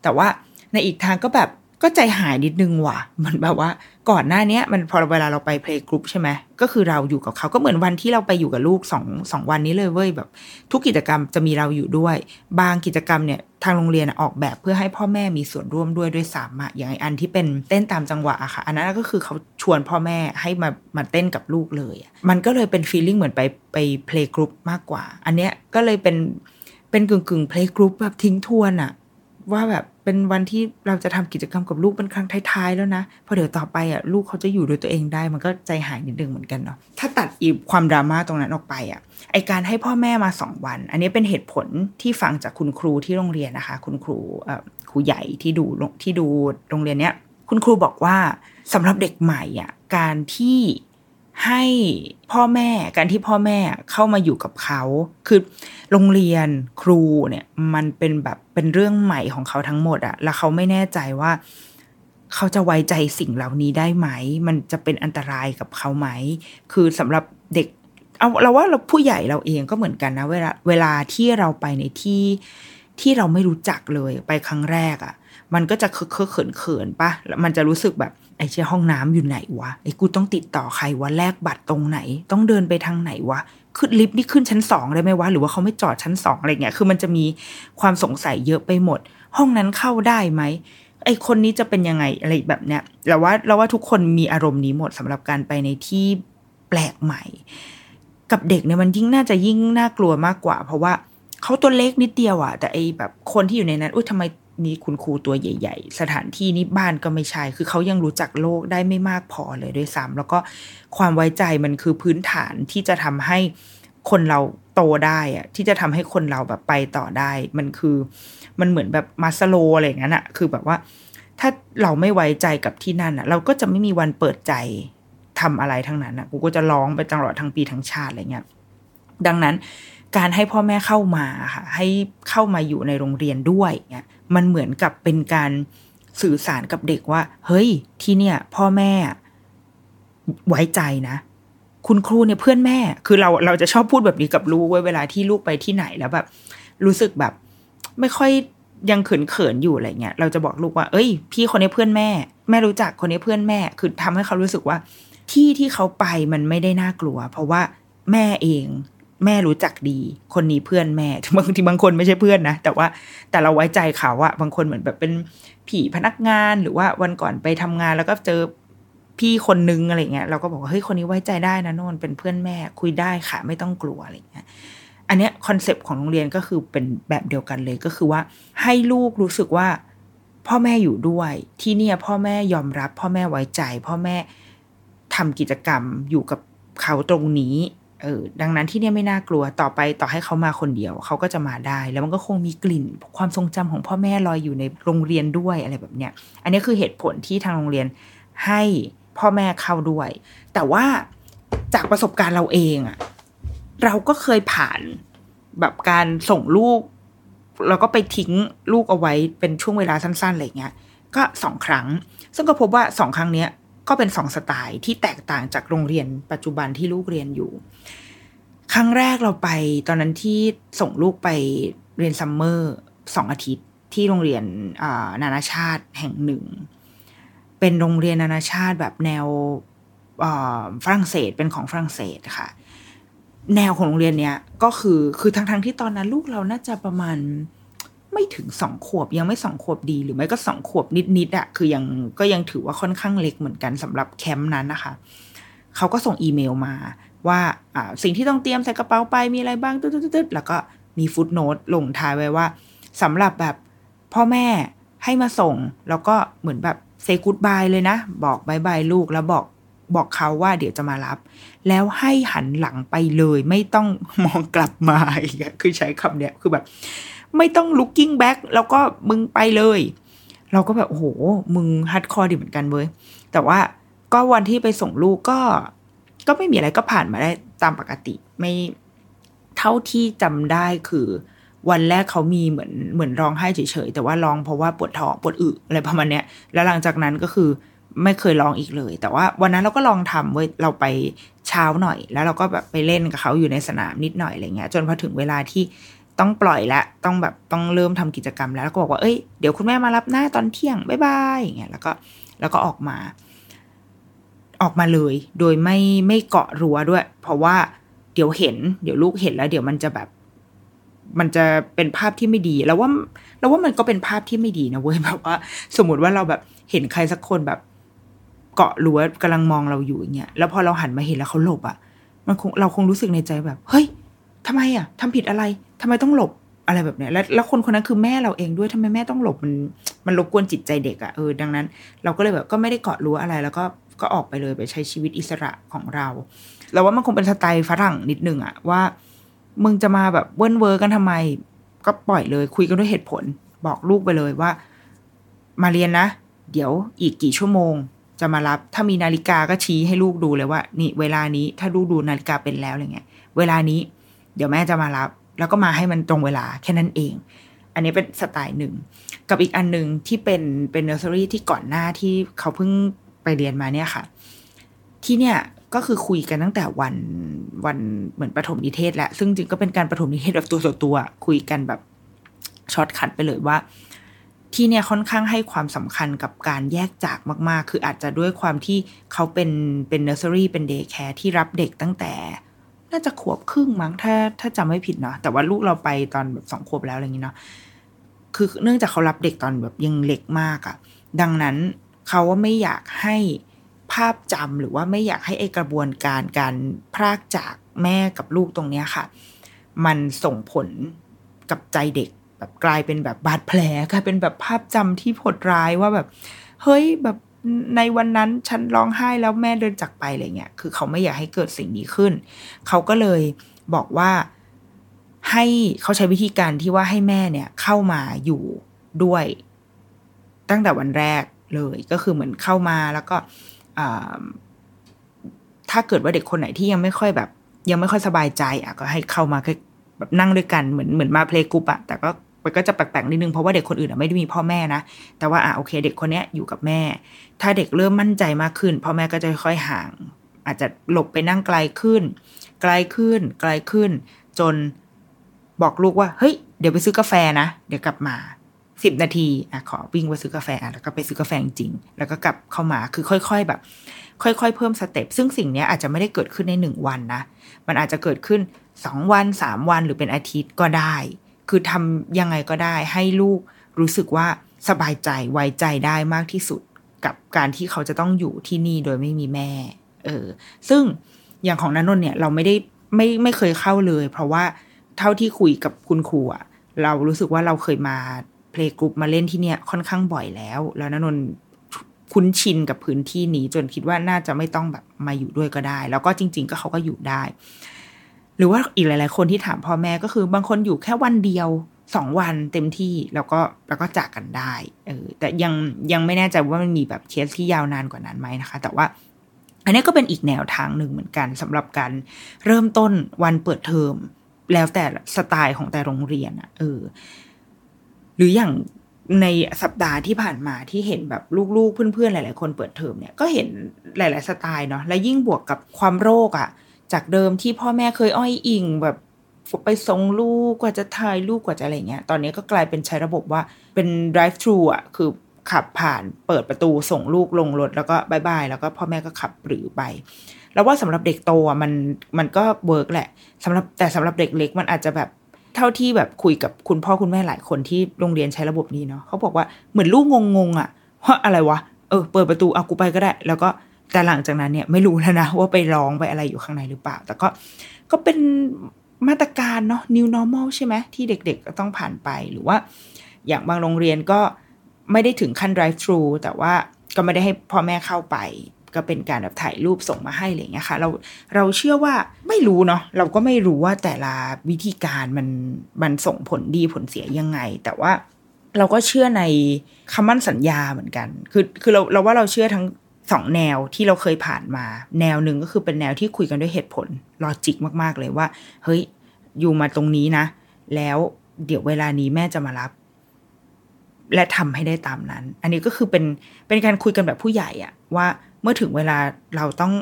แต่ว่าในอีกทางก็แบบ ก็ใจหายนิดนึงว่ะ มันแบบว่า ก่อนหน้านี้มันพอเวลาเราไป playgroup ใช่ไหมก็คือเราอยู่กับเขาก็เหมือนวันที่เราไปอยู่กับลูกสองสองวันนี้เลยเว้ยแบบ ทุกกิจกรรมจะมีเราอยู่ด้วย บางกิจกรรมเนี่ยทางโรงเรียนออกแบบเพื่อให้พ่อแม่มีส่วนร่วมด้วยด้วยสามอะอย่างไออันที่เป็นเต้นตามจังหวะอะค่ะ อันนั้นก็คือเขาชวนพ่อแม่ให้มามาเต้นกับลูกเลยมันก็เลยเป็น feeling เหมือนไปไป playgroup มากกว่า อันเนี้ยก็เลยเป็นเป็นกึ่งกึ่ง playgroup แบบทิ้งทวนอะว่าแบบ เป็นวันที่เราจะทำกิจกรรมกับลูกเป็นครั้งท้ายๆแล้วนะพอเดี๋ยวต่อไปอะลูกเขาจะอยู่ด้วยตัวเองได้ มันก็ใจหายนิดนึงเหมือนกันเนาะถ้าตัดอีความดราม่าตรงนั้นออกไปอะไอการให้พ่อแม่มาสองวัน อันนี้เป็นเหตุผลที่ฟังจากคุณครูที่โรงเรียนนะคะ คุณครูอ่อครูใหญ่ที่ดูที่ดูโรงเรียนเนี้ยคุณครูบอกว่าสำหรับเด็กใหม่อะการที่ ให้พ่อแม่การที่พ่อแม่เข้ามาอยู่กับเขา คือโรงเรียนครูเนี่ยมันเป็นแบบเป็นเรื่องใหม่ของเขาทั้งหมดอะแล้วเขาไม่แน่ใจว่า เขาจะไว้ใจสิ่งเหล่านี้ได้ไหม มันจะเป็นอันตรายกับเขาไหม คือสำหรับเด็ก เอาเราว่าเราผู้ใหญ่เราเองก็เหมือนกันนะ เวลาเวลาที่เราไปในที่ที่เราไม่รู้จักเลยไปครั้งแรกอะ่ะ มันก็จะเคอะเขินเขินปะแล้วมันจะรู้สึกแบบ ไอ้เช่ห้องน้ำอยู่ไหนวะไอ้กูต้องติดต่อใครวะแลกบัตรตรงไหน ต้องเดินไปทางไหนวะขึ้นลิฟต์นี่ขึ้นชั้นสองได้ไหมวะหรือว่าเขาไม่จอดชั้นสองอะไรเงี้ยคือมันจะมีความสงสัยเยอะไปหมด ห้องนั้นเข้าได้ไหมไอ้คนนี้จะเป็นยังไงอะไรแบบเนี้ยเราว่าเราว่าทุกคนมีอารมณ์นี้หมดสำหรับการไปในที่แปลกใหม่ กับเด็กเนี่ยมันยิ่งน่าจะยิ่งน่ากลัวมากกว่า เพราะว่าเขาตัวเล็กนิดเดียวอะแต่ไอ้แบบคนที่อยู่ในนั้นอุ้ยทำไม มีคุณครูตัวใหญ่ ๆ สถานที่นี้บ้านก็ไม่ใช่ คือเขายังรู้จักโลกได้ไม่มากพอเลยด้วยซ้ำแล้วก็ความไว้ใจมันคือพื้นฐานที่จะทำให้คนเราโตได้อะที่จะทำให้คนเราแบบไปต่อได้ มันคือมันเหมือนแบบมาสโลอะไรอย่างนั้นอะคือแบบว่า ถ้าเราไม่ไว้ใจกับที่นั่นอะเราก็จะไม่มีวันเปิดใจทำอะไรทั้งนั้นอะกูก็จะร้องไปตลอดทั้งปีทั้งชาติอะไรเงี้ยดังนั้นการให้พ่อแม่เข้ามาค่ะให้เข้ามาอยู่ในโรงเรียนด้วยเนี่ย มันเหมือนกับเป็นการสื่อสารกับเด็กว่า เฮ้ย ที่เนี่ย พ่อแม่ไว้ใจนะ คุณครูเนี่ยเพื่อนแม่ คือเราเราจะชอบพูดแบบนี้กับลูกไว้เวลาที่ลูกไปที่ไหนแล้วแบบ รู้สึกแบบ ไม่ค่อยยังเขินเขินอยู่อะไรเงี้ยเราจะบอกลูกว่า เอ้ย พี่คนนี้เพื่อนแม่ แม่รู้จักคนนี้เพื่อนแม่ คือทำให้เขารู้สึกว่า ที่ที่เขาไปมันไม่ได้น่ากลัว เพราะว่าแม่เอง แม่รู้จักดี คนนี้เพื่อนแม่บางทีบางคนไม่ใช่เพื่อนนะ แต่ว่าแต่เราไว้ใจเขาอะบางคนเหมือนแบบเป็นพี่พนักงานหรือว่าวันก่อนไปทำงานแล้วก็เจอพี่คนนึงอะไรเงี้ยเราก็บอกว่าเฮ้ยคนนี้ไว้ใจได้นะโน่นเป็นเพื่อนแม่คุยได้ค่ะ ไม่ต้องกลัวอะไรเงี้ยอันเนี้ย concept ของโรงเรียนก็คือเป็นแบบเดียวกันเลยก็คือว่า ให้ลูกรู้สึกว่า พ่อแม่อยู่ด้วย ที่เนี่ยพ่อแม่ยอมรับ พ่อแม่ไว้ใจ พ่อแม่ทำกิจกรรมอยู่กับเขาตรงนี้ เออดังนั้นที่เนี่ยไม่น่ากลัวต่อไปต่อให้เขามาคนเดียวเขาก็จะมาได้ แล้วมันก็คงมีกลิ่นความทรงจำของพ่อแม่ลอยอยู่ในโรงเรียนด้วยอะไรแบบเนี้ยอันนี้คือเหตุผลที่ทางโรงเรียนให้พ่อแม่เข้าด้วย แต่ว่าจากประสบการณ์เราเองอะเราก็เคยผ่านแบบการส่งลูกแล้วก็ไปทิ้งลูกเอาไว้เป็นช่วงเวลาสั้นๆอะไรเงี้ยก็สองครั้ง ซึ่งก็พบว่าสองครั้งเนี้ย ก็เป็นสองสไตล์ที่แตกต่างจากโรงเรียนปัจจุบันที่ลูกเรียนอยู่ ครั้งแรกเราไปตอนนั้นที่ส่งลูกไปเรียนซัมเมอร์สองอาทิตย์ที่โรงเรียนนานาชาติแห่งหนึ่ง เป็นโรงเรียนนานาชาติแบบแนวฝรั่งเศสเป็นของฝรั่งเศสค่ะ แนวของโรงเรียนเนี้ยก็คือคือทั้งทั้งที่ตอนนั้นลูกเราน่าจะประมาณ ไม่ถึงสองขวบยังไม่สองขวบดี หรือไม่ก็สองขวบนิดๆอะคือยังก็ยังถือว่าค่อนข้างเล็กเหมือนกันสำหรับแคมป์นั้นนะคะเขาก็ส่งอีเมลมาว่าอ่าสิ่งที่ต้องเตรียมใส่กระเป๋าไปมีอะไรบ้างตึ๊ดๆแล้วก็มีฟุตโนตลงท้ายไว้ว่าสำหรับแบบพ่อแม่ให้มาส่ง แล้วก็เหมือนแบบ say goodbye เลยนะ บอก bye bye ลูกแล้วบอกบอกเขาว่าเดี๋ยวจะมารับ แล้วให้หันหลังไปเลยไม่ต้องมองกลับมาอีกคือใช้คำเนี้ยคือแบบ ไม่ต้อง looking back แล้วก็มึงไปเลย เราก็แบบโอ้โห มึง hardcore ดีเหมือนกันเว้ย แต่ว่าก็วันที่ไปส่งลูกก็ ก็ไม่มีอะไรก็ผ่านมาได้ตามปกติ ไม่เท่าที่จำได้คือ วันแรกเขามีเหมือนเหมือนร้องไห้เฉยๆแต่ว่าร้องเพราะว่าปวดท้องปวดอึอะไรประมาณเนี้ย แล้วหลังจากนั้นก็คือไม่เคยร้องอีกเลย แต่ว่าวันนั้นเราก็ลองทำเว้ยเราไปเช้าหน่อย แล้วเราก็แบบไปเล่นกับเขาอยู่ในสนามนิดหน่อยอะไรเงี้ย จนพอถึงเวลาที่ ต้องปล่อยแล้วต้องแบบต้องเริ่มทำกิจกรรมแล้วแล้วก็บอกว่าเอ้ยเดี๋ยวคุณแม่มารับหน้าตอนเที่ยงบ๊ายบายอย่างเงี้ยแล้วก็แล้วก็ออกมา ออกมาเลย โดยไม่ไม่เกาะรั้วด้วย เพราะว่าเดี๋ยวเห็น เดี๋ยวลูกเห็นแล้ว เดี๋ยวมันจะแบบ มันจะเป็นภาพที่ไม่ดีแล้วว่าแล้วว่ามันก็เป็นภาพที่ไม่ดีนะเว้ยแบบว่า สมมติว่าเราแบบเห็นใครสักคนแบบเกาะรั้วกำลังมองเราอยู่อย่างเงี้ยแล้วพอเราหันมาเห็นแล้วเขาหลบอะ่ะ มันคงเราคงรู้สึกในใจแบบ เฮ้ยทำไมอะทำผิดอะไร ทำไมต้องหลบอะไรแบบเนี้ยแล้วแล้วคนคนนั้นคือแม่เราเองด้วยทำไมแม่ต้องหลบมันมันรบกวนจิตใจเด็กอะ่ะเออดังนั้น เราก็เลยแบบก็ไม่ได้เกาะรั้วอะไร แล้วก็ก็ออกไปเลยไปใช้ชีวิตอิสระของเราเราว่ามันคงเป็นสไตล์ฝรั่งนิดนึงอะว่า มึงจะมาแบบเวิ้นเวอร์กันทำไม ก็ปล่อยเลย คุยกันด้วยเหตุผล บอกลูกไปเลยว่า มาเรียนนะ เดี๋ยวอีกกี่ชั่วโมง จะมารับ ถ้ามีนาฬิกาก็ชี้ให้ลูกดูเลยว่า นี่ เวลานี้ถ้าลูกดูนาฬิกาเป็นแล้วอะไรเงี้ยเวลานี้ เดี๋ยวแม่จะมารับ แล้วก็มาให้มันตรงเวลาแค่นั้นเอง อันนี้เป็นสไตล์หนึ่ง กับอีกอันหนึ่งที่เป็นเป็นเนอร์เซอรี่ที่ก่อนหน้าที่เขาเพิ่งไปเรียนมาเนี่ยค่ะ ที่เนี่ยก็คือคุยกันตั้งแต่วันวันเหมือนประถมนิเทศแหละซึ่งจริงก็เป็นการประถมนิเทศแบบตัวต่อตัว คุยกันแบบ shortcut ไปเลยว่า ที่เนี่ยค่อนข้างให้ความสำคัญกับการแยกจากมาก ๆ คืออาจจะด้วยความที่เขาเป็นเป็นเนอร์เซอรี่เป็น daycare ที่รับเด็กตั้งแต่ น่าจะขวบครึ่งมั้งถ้าถ้าจำไม่ผิดเนาะแต่ว่าลูกเราไปตอนแบบสองขวบแล้วอะไรอย่างนี้เนาะคือเนื่องจากเขารับเด็กตอนแบบยังเล็กมากอะดังนั้นเขาว่าไม่อยากให้ภาพจำหรือว่าไม่อยากให้ไอกระบวนการการพรากจากแม่กับลูกตรงเนี้ยค่ะ มันส่งผลกับใจเด็กแบบกลายเป็นแบบบาดแผลกลายเป็นแบบภาพจำที่โหดร้ายว่าแบบ เฮ้ยแบบ ในวันนั้นฉันร้องไห้แล้วแม่เดินจากไปอะไรเงี้ยคือเขาไม่อยากให้เกิดสิ่งนี้ขึ้น เขาก็เลยบอกว่าให้เขาใช้วิธีการที่ว่าให้แม่เนี่ยเข้ามาอยู่ด้วย ตั้งแต่วันแรกเลยก็คือเหมือนเข้ามาแล้วก็ถ้าเกิดว่าเด็กคนไหนที่ยังไม่ค่อยแบบ ยังไม่ค่อยสบายใจอะก็ให้เข้ามาแบบนั่งด้วยกันเหมือนเหมือนมาเพลงกรุ๊ปอะแต่ก็ มันก็จะแปลกๆนิดนึงเพราะว่าเด็กคนอื่นไม่ได้มีพ่อแม่นะ แต่ว่าอะโอเค เด็กคนเนี้ยอยู่กับแม่ ถ้าเด็กเริ่มมั่นใจมากขึ้นพ่อแม่ก็จะค่อยห่าง อาจจะหลบไปนั่งไกลขึ้น ไกลขึ้น ไกลขึ้น จนบอกลูกว่าเฮ้ยเดี๋ยวไปซื้อกาแฟนะเดี๋ยวกลับมาสิบนาทีอะขอวิ่งไปซื้อกาแฟแล้วก็ไปซื้อกาแฟจริงแล้วก็กลับเข้ามาคือค่อย ๆแบบ ค่อย ๆ เพิ่มสเต็ปซึ่งสิ่งนี้อาจจะไม่ได้เกิดขึ้นในหนึ่งวันนะ มันอาจจะเกิดขึ้นสองวันสามวันหรือเป็นอาทิตย์ก็ได้ คือทำยังไงก็ได้ ให้ลูกรู้สึกว่าสบายใจไว้ใจได้มากที่สุดกับการที่เขาจะต้องอยู่ที่นี่โดยไม่มีแม่ เออ ซึ่งอย่างของนันนนเนี่ยเราไม่ได้ไม่ไม่เคยเข้าเลย เพราะว่าเท่าที่คุยกับคุณครูอะเรารู้สึกว่าเราเคยมาเพลงกรุ๊ปมาเล่นที่เนี่ยค่อนข้างบ่อยแล้ว แล้วนันนนคุ้นชินกับพื้นที่นี้จนคิดว่าน่าจะไม่ต้องแบบมาอยู่ด้วยก็ได้ แล้วก็จริง ๆ ก็เขาก็อยู่ได้ หรือว่าอีกหลาย ๆ คนที่ถามพ่อแม่ก็คือบางคนอยู่แค่วันเดียวสองวันเต็มที่แล้วก็แล้วก็จากกันได้เออแต่ยังยังไม่แน่ใจว่ามันมีแบบเคสที่ยาวนานกว่านั้นไหมนะคะ แต่ว่า อันนี้ก็เป็นอีกแนวทางหนึ่งเหมือนกันสำหรับการเริ่มต้นวันเปิดเทอม แล้วแต่สไตล์ของแต่โรงเรียนอะเออ หรืออย่างในสัปดาห์ที่ผ่านมาที่เห็นแบบลูกๆเพื่อนๆหลาย ๆ คนเปิดเทอมเนี่ยก็เห็นหลาย ๆ สไตล์เนาะและยิ่งบวกกับความโรคอะ่ะ จากเดิมที่พ่อแม่เคยอ้อยอิ่งแบบไปส่งลูกกว่าจะถ่ายลูกกว่าจะอะไรเงี้ย ตอนนี้ก็กลายเป็นใช้ระบบว่าเป็น drive thru อะ คือขับผ่านเปิดประตูส่งลูกลงรถแล้วก็บายบาย แล้วก็พ่อแม่ก็ขับหรือไป แล้วว่าสำหรับเด็กโตอะมันมันก็ work แหละสำหรับแต่สำหรับเด็กเล็กมันอาจจะแบบเท่าที่แบบคุยกับคุณพ่อคุณแม่หลายคนที่โรงเรียนใช้ระบบนี้เนาะเขาบอกว่าเหมือนลูกงงๆอะว่าอะไรวะเออเปิดประตูเอากูไปก็ได้ แล้วก็ แต่หลังจากนั้นเนี่ยไม่รู้แล้วนะว่าไปร้องไปอะไรอยู่ข้างในหรือเปล่า แต่ก็ก็เป็นมาตรการเนาะ new normal ใช่ไหมที่เด็กๆก็ต้องผ่านไปหรือว่า อย่างบางโรงเรียนก็ไม่ได้ถึงขั้น drive thru แต่ว่าก็ไม่ได้ให้พ่อแม่เข้าไป ก็เป็นการแบบถ่ายรูปส่งมาให้อะไรอย่างเงี้ยค่ะ เราเราเชื่อว่าไม่รู้เนาะเราก็ไม่รู้ว่าแต่ละวิธีการมันมันส่งผลดีผลเสียยังไง แต่ว่าเราก็เชื่อในคำมั่นสัญญาเหมือนกัน คือคือเราเราว่าเราเชื่อทั้ง สองแนวที่เราเคยผ่านมา แนวหนึ่งก็คือเป็นแนวที่คุยกันด้วยเหตุผลลอจิกมาก ๆ เลยว่า เฮ้ย อยู่มาตรงนี้นะ แล้วเดี๋ยวเวลานี้แม่จะมารับ และทำให้ได้ตามนั้น อันนี้ก็คือเป็นเป็นการคุยกันแบบผู้ใหญ่อะว่าเมื่อถึงเวลาเราต้อง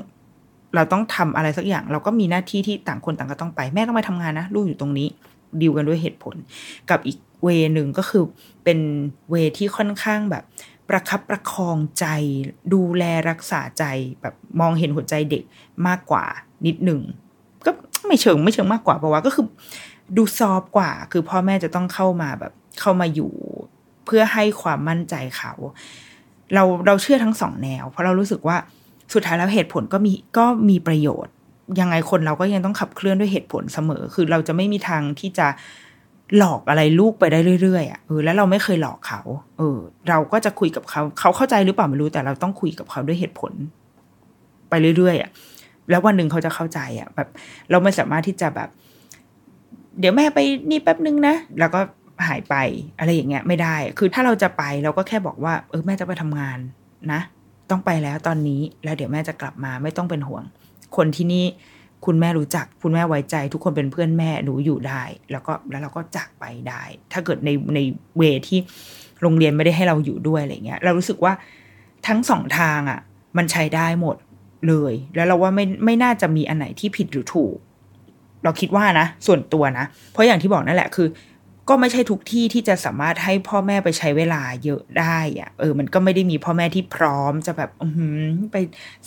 เราต้องทำอะไรสักอย่าง เราก็มีหน้าที่ที่ต่างคนต่างก็ต้องไป แม่ต้องไปทำงานนะลูกอยู่ตรงนี้ดีลกันด้วยเหตุผล กับอีกเวหนึ่งก็คือเป็นเวที่ค่อนข้างแบบ ประคับประคองใจ ดูแลรักษาใจแบบมองเห็นหัวใจเด็กมากกว่านิดหนึ่งก็ไม่เชิงไม่เชิงมากกว่าเพราะว่าก็คือดูซอฟกว่า คือพ่อแม่จะต้องเข้ามาแบบเข้ามาอยู่ เพื่อให้ความมั่นใจเขา เราเราเชื่อทั้งสองแนว เพราะเรารู้สึกว่าสุดท้ายแล้วเหตุผลก็มีก็มีประโยชน์ ยังไงคนเราก็ยังต้องขับเคลื่อนด้วยเหตุผลเสมอ คือเราจะไม่มีทางที่จะ หลอกอะไรลูกไปได้เรื่อยๆอะเออแล้วเราไม่เคยหลอกเขา เออ เราก็จะคุยกับเขา เขาเข้าใจหรือเปล่าไม่รู้แต่เราต้องคุยกับเขาด้วยเหตุผล ไปเรื่อยๆอะแล้ววันหนึ่งเขาจะเข้าใจอะ แบบ เราไม่สามารถที่จะแบบ เดี๋ยวแม่ไปนี่แป๊บนึงนะแล้วก็หายไปอะไรอย่างเงี้ยไม่ได้ คือถ้าเราจะไปเราก็แค่บอกว่า เออแม่จะไปทำงานนะ ต้องไปแล้วตอนนี้แล้วเดี๋ยวแม่จะกลับมาไม่ต้องเป็นห่วง คนที่นี่ คุณแม่รู้จัก คุณแม่ไว้ใจ ทุกคนเป็นเพื่อนแม่หนูอยู่ได้ แล้วก็แล้วเราก็จากไปได้ ถ้าเกิดในในเวที่โรงเรียนไม่ได้ให้เราอยู่ด้วยอะไรเงี้ย เรารู้สึกว่าทั้งสองทางอะ่ะ มันใช้ได้หมดเลย แล้วเราว่าไม่ไม่น่าจะมีอันไหนที่ผิดหรือถูก เราคิดว่านะ ส่วนตัวนะ เพราะอย่างที่บอกนั่นแหละคือ ก็ไม่ใช่ทุกที่ที่จะสามารถให้พ่อแม่ไปใช้เวลาเยอะได้อะเออ มันก็ไม่ได้มีพ่อแม่ที่พร้อมจะแบบอืไป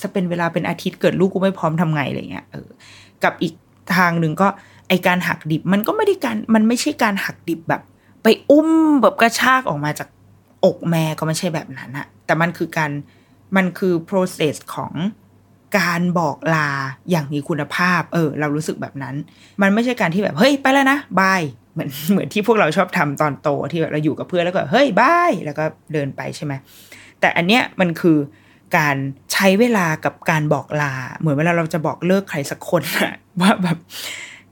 สเป็นเวลาเป็นอาทิตย์เกิดลูกกูไม่พร้อมทำไงอะไรเงี้ยเออ กับอีกทางหนึ่งก็ไอการหักดิบมันก็ไม่ได้การมันไม่ใช่การหักดิบแบบ ไปอุ้มแบบกระชากออกมาจากอกแม่ก็ไม่ใช่แบบนั้นอะแต่มันคือการมันคือ process ของการบอกลาอย่างมีคุณภาพ เออ เรารู้สึกแบบนั้น มันไม่ใช่การที่แบบ เฮ้ย ไปแล้วนะบาย เหมือนเหมือนที่พวกเราชอบทำตอนโตที่แบบเราอยู่กับเพื่อนแล้วก็เฮ้ยบายแล้วก็เดินไปใช่ไหมแต่อันเนี้ยมันคือการใช้เวลากับการบอกลา เหมือนเวลาเราจะบอกเลิกใครสักคนอะว่าแบบ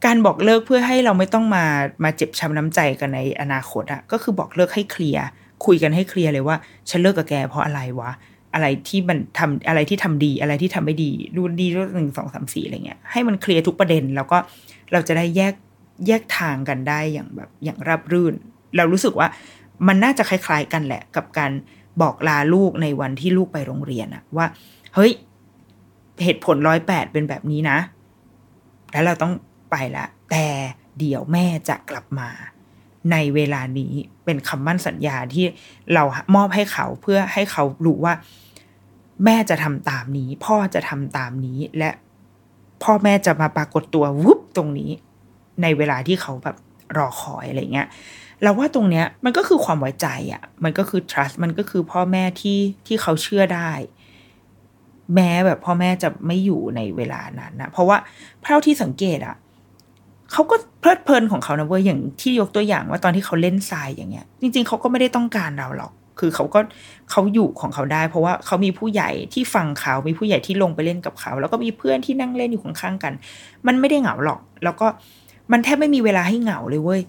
การบอกเลิกเพื่อให้เราไม่ต้องมามาเจ็บช้ำน้ำใจกันในอนาคตอะก็คือบอกเลิกให้เคลียร์คุยกันให้เคลียร์เลยว่าฉันเลิกกับแกเพราะอะไรวะอะไรที่มันทำอะไรที่ทำดีอะไรที่ทำไม่ดีดูดีรูหนึ่งสองสามสี่อะไรเงี้ยให้มันเคลียร์ทุกประเด็นแล้วก็เราจะได้แยก แยกทางกันได้อย่างแบบอย่างราบรื่น เรารู้สึกว่ามันน่าจะคล้าย ๆ กันแหละ กับการบอกลาลูกในวันที่ลูกไปโรงเรียนอะว่าเฮ้ยเหตุผลร้อยแปดเป็นแบบนี้นะ แล้วเราต้องไปละ แต่เดี๋ยวแม่จะกลับมา ในเวลานี้เป็นคำมั่นสัญญาที่เรามอบให้เขาเพื่อให้เขารู้ว่า แม่จะทำตามนี้ พ่อจะทำตามนี้และพ่อแม่จะมาปรากฏตัววุบตรงนี้ ในเวลาที่เขาแบบรอคอยอะไรเงี้ยเราว่าตรงเนี้ยมันก็คือความไว้ใจอะ่ะ มันก็คือ trust มันก็คือพ่อแม่ที่ที่เขาเชื่อได้ แม้แบบพ่อแม่จะไม่อยู่ในเวลานั้นนะเพราะว่าเท่าที่สังเกตอะ่ะเขาก็เพลิดเพลินของเขานะเว้ยอย่างที่ยกตัวอย่างว่าตอนที่เขาเล่นทรายอย่างเงี้ย จริง ๆเขาก็ไม่ได้ต้องการเราหรอก คือเขาก็เขาอยู่ของเขาได้ เพราะว่าเขามีผู้ใหญ่ที่ฟังเขา มีผู้ใหญ่ที่ลงไปเล่นกับเขา แล้วก็มีเพื่อนที่นั่งเล่นอยู่ข้างๆกัน มันไม่ได้เหงาหรอก แล้วก็ มันแทบไม่มีเวลาให้เหงาเลยเว้ย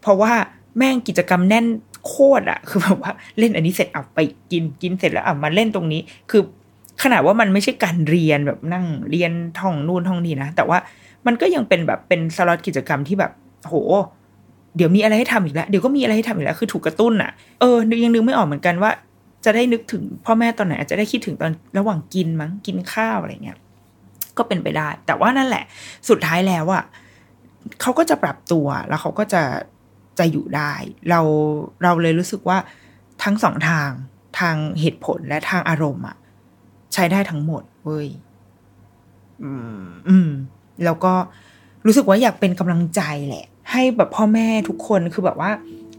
เพราะว่าแม่งกิจกรรมแน่นโคตรอะคือแบบว่าเล่นอันนี้เสร็จเอาไปกินกินเสร็จแล้วอะมาเล่นตรงนี้ คือขนาดว่ามันไม่ใช่การเรียนแบบนั่งเรียนท่องนู่นท่องนี่นะ แต่ว่ามันก็ยังเป็นแบบเป็นสล็อตกิจกรรมที่แบบโห เดี๋ยวมีอะไรให้ทำอีกแล้ว เดี๋ยวก็มีอะไรให้ทำอีกแล้ว คือถูกกระตุ้นอะเออยังนึกไม่ออกเหมือนกันว่า จะได้นึกถึงพ่อแม่ตอนไหนอาจจะได้คิดถึงตอนระหว่างกินมั้งกินข้าวอะไรเงี้ยก็เป็นไปได้ แต่ว่านั่นแหละ สุดท้ายแล้วอะ เขาก็จะปรับตัวแล้วเขาก็จะจะอยู่ได้ เราเราเลยรู้สึกว่าทั้งสองทางทางเหตุผลและทางอารมณ์อะใช้ได้ทั้งหมดเว้ยอืม อืม แล้วก็รู้สึกว่าอยากเป็นกำลังใจแหละ ให้แบบพ่อแม่ทุกคนคือแบบว่า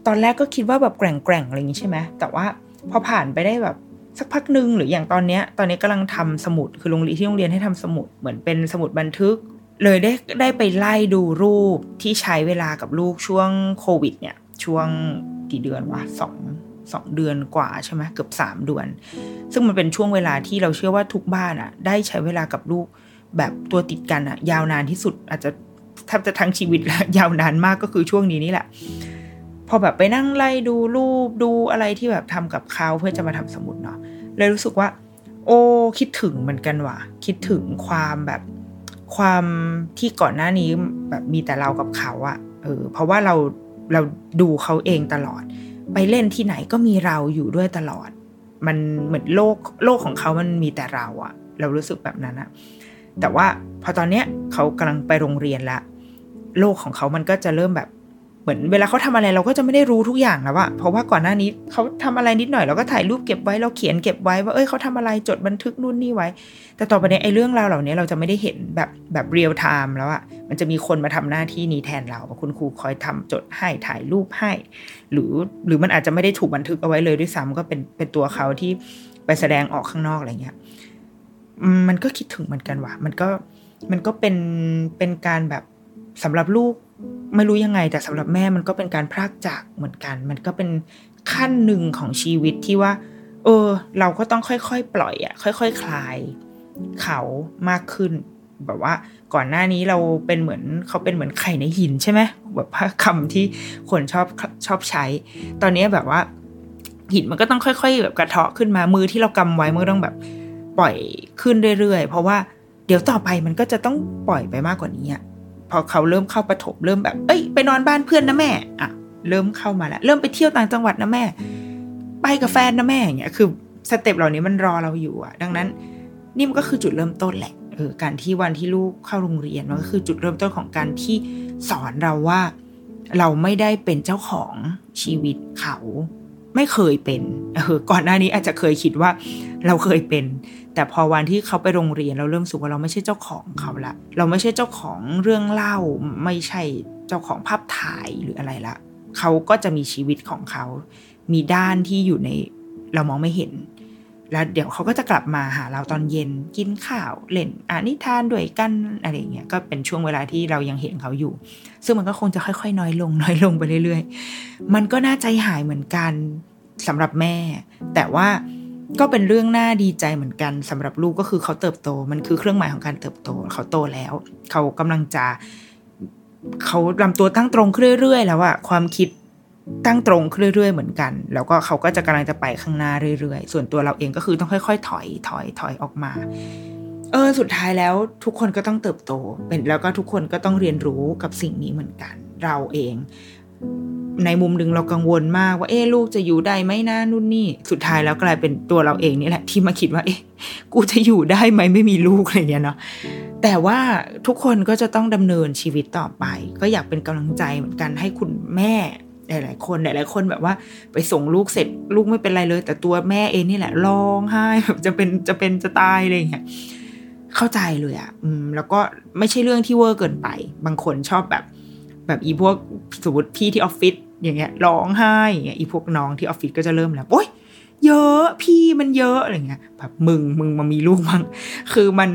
ตอนแรกก็คิดว่าแบบแกร่งๆอะไรอย่างนี้ใช่ไหมแต่ว่าพอผ่านไปได้แบบสักพักหนึ่งหรืออย่างตอนเนี้ย ตอนนี้กำลังทำสมุดคือโรงเรียนที่โรงเรียนให้ทำสมุดเหมือนเป็นสมุดบันทึก เลยได้ได้ไปไล่ดูรูปที่ใช้เวลากับลูกช่วงโควิด เนี่ย ช่วงกี่เดือนวะสองสองเดือนกว่าใช่ไหมเกือบสามเดือน ซึ่งมันเป็นช่วงเวลาที่เราเชื่อว่าทุกบ้านอะ ได้ใช้เวลากับลูกแบบตัวติดกันอะ ยาวนานที่สุดอาจจะแทบจะทั้งชีวิตแล้วยาวนานมากก็คือช่วงนี้นี่แหละ พอแบบไปนั่งไล่ดูรูปดูอะไรที่แบบทำกับเขาเพื่อจะมาทำสมุดเนาะเลยรู้สึกว่า โอ้คิดถึงเหมือนกันว่ะ คิดถึงความแบบ ความที่ก่อนหน้านี้แบบมีแต่เรากับเขาอะเออเพราะว่าเราเราดูเขาเองตลอด ไปเล่นที่ไหนก็มีเราอยู่ด้วยตลอด มันเหมือนโลกโลกของเขามันมีแต่เราอะเรารู้สึกแบบนั้นอะแต่ว่าพอตอนเนี้ยเขากำลังไปโรงเรียนละโลกของเขามันก็จะเริ่มแบบ เหมือนเวลาเขาทำอะไรเราก็จะไม่ได้รู้ทุกอย่างแล้วอะเพราะว่าก่อนหน้านี้เขาทำอะไรนิดหน่อยเราก็ถ่ายรูปเก็บไว้เราเขียนเก็บไว้ว่าเอ้ยเขาทำอะไรจดบันทึกนู่นนี่ไว้ แต่ต่อไปนี้ไอ้เรื่องราวเหล่านี้เราจะไม่ได้เห็นแบบแบบ real time แล้วอะมันจะมีคนมาทำหน้าที่นี้แทนเราคุณครูคอยทำจดให้ถ่ายรูปให้ หรือหรือมันอาจจะไม่ได้ถูกบันทึกเอาไว้เลยด้วยซ้ำก็เป็นเป็นตัวเขาที่ไปแสดงออกข้างนอกอะไรเงี้ยมันก็คิดถึงเหมือนกันว่ะมันก็มันก็เป็นเป็นการแบบสำหรับลูก ไม่รู้ยังไง แต่สำหรับแม่มันก็เป็นการพรากจากเหมือนกัน มันก็เป็นขั้นหนึ่งของชีวิตที่ว่า เออ เราก็ต้องค่อยๆปล่อยอะ่ะ ค่อยๆคคลายเขามากขึ้น แบบว่า ก่อนหน้านี้เราเป็นเหมือนเขาเป็นเหมือนไข่ในหินใช่ไหมแบบว่าคำที่คนชอบชอบใช้ ตอนนี้แบบว่า หินมันก็ต้องค่อย ๆ แบบกระเทาะขึ้นมามือที่เรากำไว้มันก็ต้องแบบปล่อยขึ้นเรื่อยๆเพราะว่าเดี๋ยวต่อไปมันก็จะต้องปล่อยไปมากกว่านี้อะ อเขาเริ่มเข้าประถมเริ่มแบบ เอ้ยไปนอนบ้านเพื่อนนะแม่อะเริ่มเข้ามาแล้ว เริ่มไปเที่ยวต่างจังหวัดนะแม่ ไปกับแฟนนะแม่อย่างเงี้ยคือสเต็ปเหล่านี้มันรอเราอยู่อะดังนั้น นี่มันก็คือจุดเริ่มต้นแหละเออการที่วันที่ลูกเข้าโรงเรียนมันก็คือจุดเริ่มต้นของการที่สอนเราว่า เราไม่ได้เป็นเจ้าของชีวิตเขา ไม่เคยเป็นเออก่อนหน้านี้อาจจะเคยคิดว่าเราเคยเป็น แต่พอวันที่เขาไปโรงเรียนเราเริ่มสูว่าเราไม่ใช่เจ้าของเขาละ เราไม่ใช่เจ้าของเรื่องเล่า ไม่ใช่เจ้าของภาพถ่ายหรืออะไรละเขาก็จะมีชีวิตของเขา มีด้านที่อยู่ในเรามองไม่เห็น แล้วเดี๋ยวเขาก็จะกลับมาหาเราตอนเย็นกินข้าวเล่นอ่านนิทานด้วยกันอะไรเงี้ยก็เป็นช่วงเวลาที่เรายังเห็นเขาอยู่ ซึ่งมันก็คงจะค่อยๆ น้อยลงน้อยลงไปเรื่อยๆ มันก็น่าใจหายเหมือนกันสำหรับแม่ แต่ว่าก็เป็นเรื่องน่าดีใจเหมือนกันสำหรับลูกก็คือเขาเติบโต มันคือเครื่องหมายของการเติบโต เขาโตแล้ว เขากำลังจะเขาลำตัวตั้งตรงขึ้นเรื่อยๆ แล้วอะความคิด ตั้งตรงขึ้นเรื่อยๆ เหมือนกัน แล้วก็เขาก็จะกำลังจะไปข้างหน้าเรื่อยๆ ส่วนตัวเราเองก็คือต้องค่อย ๆ ถอยถอยถอยออกมา เออสุดท้ายแล้วทุกคนก็ต้องเติบโต เป็นแล้วก็ทุกคนก็ต้องเรียนรู้กับสิ่งนี้เหมือนกัน เราเอง ในมุมหนึ่งเรากังวลมากว่าเอ๊ลูกจะอยู่ได้ไหมนะนู่นนี่ สุดท้ายแล้วกลายเป็นตัวเราเองนี่แหละ ที่มาคิดว่าเอ๊ะกูจะอยู่ได้ไหมไม่มีลูกอะไรเงี้ยเนาะแต่ว่าทุกคนก็จะต้องดำเนินชีวิตต่อไป ก็อยากเป็นกำลังใจเหมือนกันให้คุณแม่ หลาย ๆ คนหลายๆคนแบบว่า ไปส่งลูกเสร็จลูกไม่เป็นไรเลย แต่ตัวแม่เองนี่แหละร้องไห้แบบจะเป็นจะเป็นจะตายอะไรอย่างเงี้ยเข้าใจเลยอะ่ะอืมแล้วก็ไม่ใช่เรื่องที่เวอร์เกินไป บางคนชอบแบบ แบบอีพวกสมมติพี่ที่ออฟฟิศอย่างเงี้ยร้องไห้อย่างเงี้ยอีพวกน้องที่ออฟฟิศก็จะเริ่มแล้วโอ๊ยเยอะพี่มันเยอะอะไรเงี้ยแบบมึงมึงมามีลูกมั้งคือมัน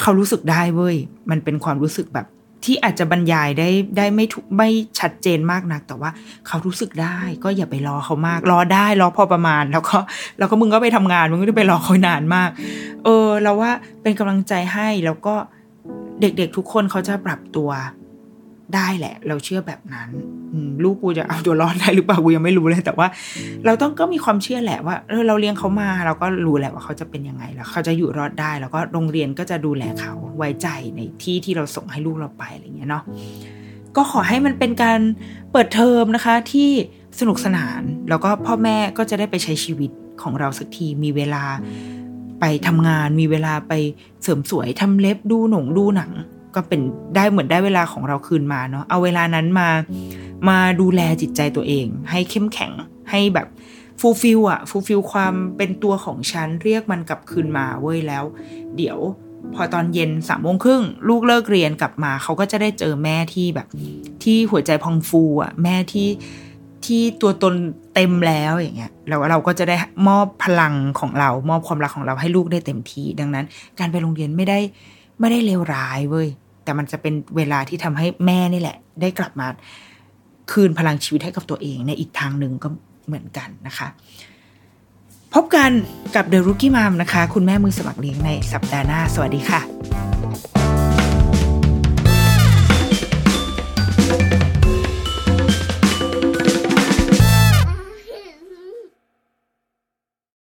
เขารู้สึกได้เว้ยมันเป็นความรู้สึกแบบ ที่อาจจะบรรยายได้ได้ไม่ไม่ชัดเจนมากนัก แต่ว่าเขารู้สึกได้ก็อย่าไปรอเขามาก รอได้รอพอประมาณ แล้วก็แล้วก็มึงก็ไปทำงานมึงไม่ได้ไปรอเขานานมาก เออเราว่าเป็นกำลังใจให้แล้วก็เด็กๆทุกคนเขาจะปรับตัว ได้แหละ เราเชื่อแบบนั้นลูกกูจะเอาตัวรอดได้หรือเปล่ากูยังไม่รู้เลยแต่ว่า เราต้องก็มีความเชื่อแหละว่าเออเราเลี้ยงเขามาเราก็รู้แหละว่าเขาจะเป็นยังไงแล้วเขาจะอยู่รอดได้ แล้วก็โรงเรียนก็จะดูแลเขาไว้ใจในที่ที่เราส่งให้ลูกเราไปอะไรเงี้ยเนาะก็ขอให้มันเป็นการเปิดเทอมนะคะที่สนุกสนาน แล้วก็พ่อแม่ก็จะได้ไปใช้ชีวิตของเราสักทีมีเวลาไปทำงานมีเวลาไปเสริมสวยทำเล็บดูหนงดูหนัง ก็เป็นได้เหมือนได้เวลาของเราคืนมาเนาะเอาเวลานั้นมามาดูแลจิตใจตัวเอง ให้เข้มแข็งให้แบบ fulfill อะ fulfill ความเป็นตัวของฉันเรียกมันกลับคืนมาเว้ยแล้ว เดี๋ยวพอตอนเย็นสามโมงครึ่งลูกเลิกเรียนกลับมา เขาก็จะได้เจอแม่ที่แบบ ที่หัวใจพองฟูอะแม่ที่ที่ตัวตนเต็มแล้วอย่างเงี้ยแล้วเราก็จะได้มอบพลังของเรา มอบความรักของเราให้ลูกได้เต็มที่ดังนั้น การไปโรงเรียนไม่ได้ไม่ได้เลวร้ายเว้ย แต่มันจะเป็นเวลาที่ทำให้แม่นี่แหละ ได้กลับมาคืนพลังชีวิตให้กับตัวเอง ในอีกทางหนึ่งก็เหมือนกันนะคะ พบกันกับ The Rookie Mom นะคะ คุณแม่มือสมัครเลี้ยงในสัปดาห์หน้า สวัสดีค่ะ